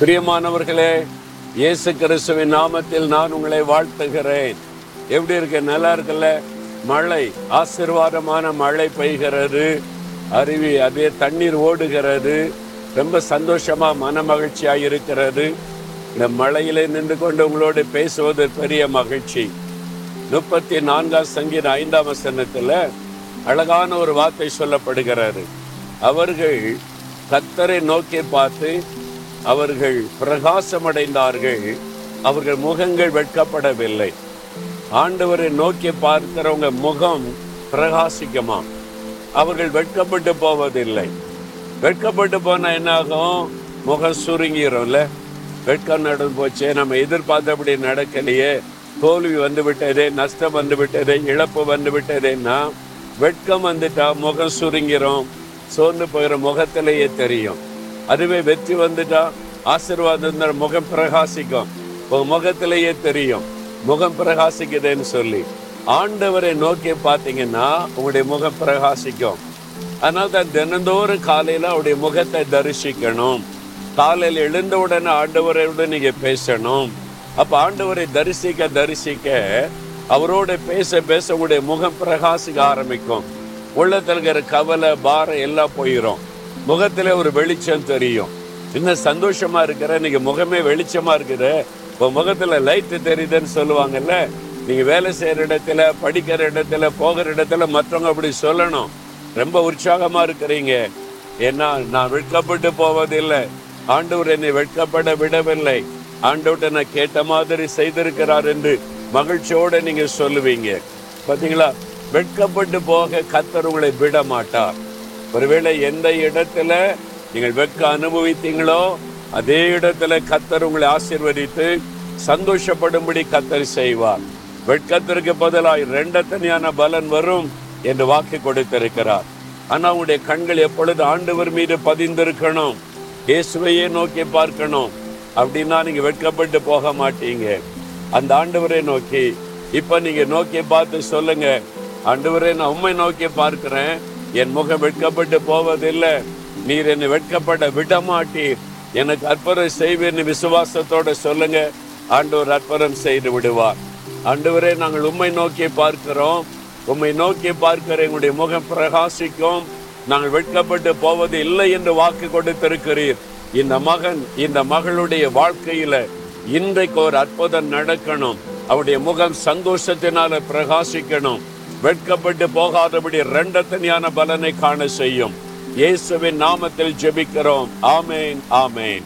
பிரியமானவர்களே இயேசு கிறிஸ்துவின் நாமத்தில் நான் உங்களை வாழ்த்துகிறேன். எப்படி இருக்கு? நல்லா இருக்குல்ல? மழை ஆசீர்வாதமான மழை பெய்கிறது. அருவி அதே தண்ணீர் ஓடுகிறது. ரொம்ப சந்தோஷமா மன மகிழ்ச்சியாக இருக்கிறது. இந்த மழையிலே நின்று கொண்டு உங்களோடு பேசுவது பெரிய மகிழ்ச்சி. முப்பத்தி நான்காம் சங்கீத ஐந்தாம் வசனத்தில் அழகான ஒரு வார்த்தை சொல்லப்படுகிறது. அவர்கள் கத்தரை நோக்கி பார்த்து அவர்கள் பிரகாசமடைந்தார்கள். அவர்கள் முகங்கள் வெட்கப்படவில்லை. ஆண்டவரை நோக்கி பார்க்கிறவங்க முகம் பிரகாசிக்குமா? அவர்கள் வெட்கப்பட்டு போவதில்லை. வெட்கப்பட்டு போனால் என்ன ஆகும் முகம் சுருங்கிரும்ல. வெட்கம் நடந்து போச்சே. நம்ம எதிர்பார்த்தபடி நடக்கலையே. தோல்வி வந்து விட்டதே நஷ்டம் வந்து விட்டதே இழப்பு வந்து விட்டதேன்னா வெட்கம் வந்துட்டா முகம் சுருங்கிரும். சோர்ந்து போகிற முகத்திலேயே தெரியும். அதுவே வெற்றி வந்துட்டா ஆசீர்வாதம் முகம் பிரகாசிக்கும். உங்க முகத்திலேயே தெரியும். முகம் பிரகாசிக்குதுன்னு சொல்லி. ஆண்டவரை நோக்கி பார்த்தீங்கன்னா உங்களுடைய முகம் பிரகாசிக்கும். அதனால தான் தினந்தோறும் காலையில் அவருடைய முகத்தை தரிசிக்கணும். காலையில் எழுந்த உடனே ஆண்டவரோட நீங்க பேசணும். அப்ப ஆண்டவரை தரிசிக்க தரிசிக்க அவரோட பேச பேச உங்களுடைய முகம் பிரகாசிக்க ஆரம்பிக்கும். உள்ளத்தில் இருக்கிற கவலை பாரம் எல்லாம் போயிடும் முகத்துல ஒரு வெளிச்சம் தெரியும். இன்னும் சந்தோஷமா இருக்கிற இன்னைக்கு முகமே வெளிச்சமா இருக்குது. இப்போ முகத்துல லைட் தெரியுதுன்னு சொல்லுவாங்கல்ல? நீங்க வேலை செய்யற இடத்துல படிக்கிற இடத்துல போகிற இடத்துல மற்றவங்க அப்படி சொல்லணும். ரொம்ப உற்சாகமா இருக்கிறீங்க. ஏன்னா நான் வெட்கப்பட்டு போவதில்லை. ஆண்டவர் என்னை வெட்கப்பட விடவில்லை. ஆண்டவர்கிட்ட நான் கேட்ட மாதிரி செய்திருக்கிறார் என்று மகிழ்ச்சியோட நீங்க சொல்லுவீங்க. பாத்தீங்களா? வெட்கப்பட்டு போக கத்தர் உங்களை விட மாட்டார் ஒருவேளை எந்த இடத்துல நீங்கள் வெட்க அனுபவித்தீங்களோ அதே இடத்துல கத்தர் உங்களை ஆசீர்வதித்து சந்தோஷப்படும்படி கத்தர் செய்வார். வெட்கத்திற்கு பதிலாய் தனியான பலன் வரும் என்று வாக்கு கொடுத்திருக்கிறார். ஆனா உங்களுடைய கண்கள் எப்பொழுது ஆண்டவர் மீது பதிந்திருக்கணும்? இயேசுவையே நோக்கி பார்க்கணும். அப்படின்னா நீங்க வெட்கப்பட்டு போக மாட்டீங்க. அந்த ஆண்டவரை நோக்கி இப்ப நீங்க நோக்கி பார்த்து சொல்லுங்க. ஆண்டவரே நான் உண்மை நோக்கி பார்க்கிறேன். என் முகம் வெட்கப்பட்டு போவதில்லை. நீர் என்னை வெட்கப்பட விடமாட்டீர். எனக்கு அற்புதம் செய்வேன்னு விசுவாசத்தோட சொல்லுங்க. ஆண்டவர் அற்புதம் செய்து விடுவார். ஆண்டவரே நாங்கள் உண்மை நோக்கி பார்க்கிறோம். உண்மை நோக்கி பார்க்கிற எங்களுடைய முகம் பிரகாசிக்கும். நாங்கள் வெட்கப்பட்டு போவது இல்லை என்று வாக்கு கொடுத்திருக்கிறீர். இந்த மகன் இந்த மகளுடைய வாழ்க்கையில இன்றைக்கு ஒரு அற்புதம் நடக்கணும். அவருடைய முகம் சந்தோஷத்தினால பிரகாசிக்கணும். வெட்கப்பட்டு போகாதபடி ரெண்டத்தனியான பலனை காண செய்யும். இயேசுவின் நாமத்தில் ஜெபிக்கிறோம். ஆமேன் ஆமேன்.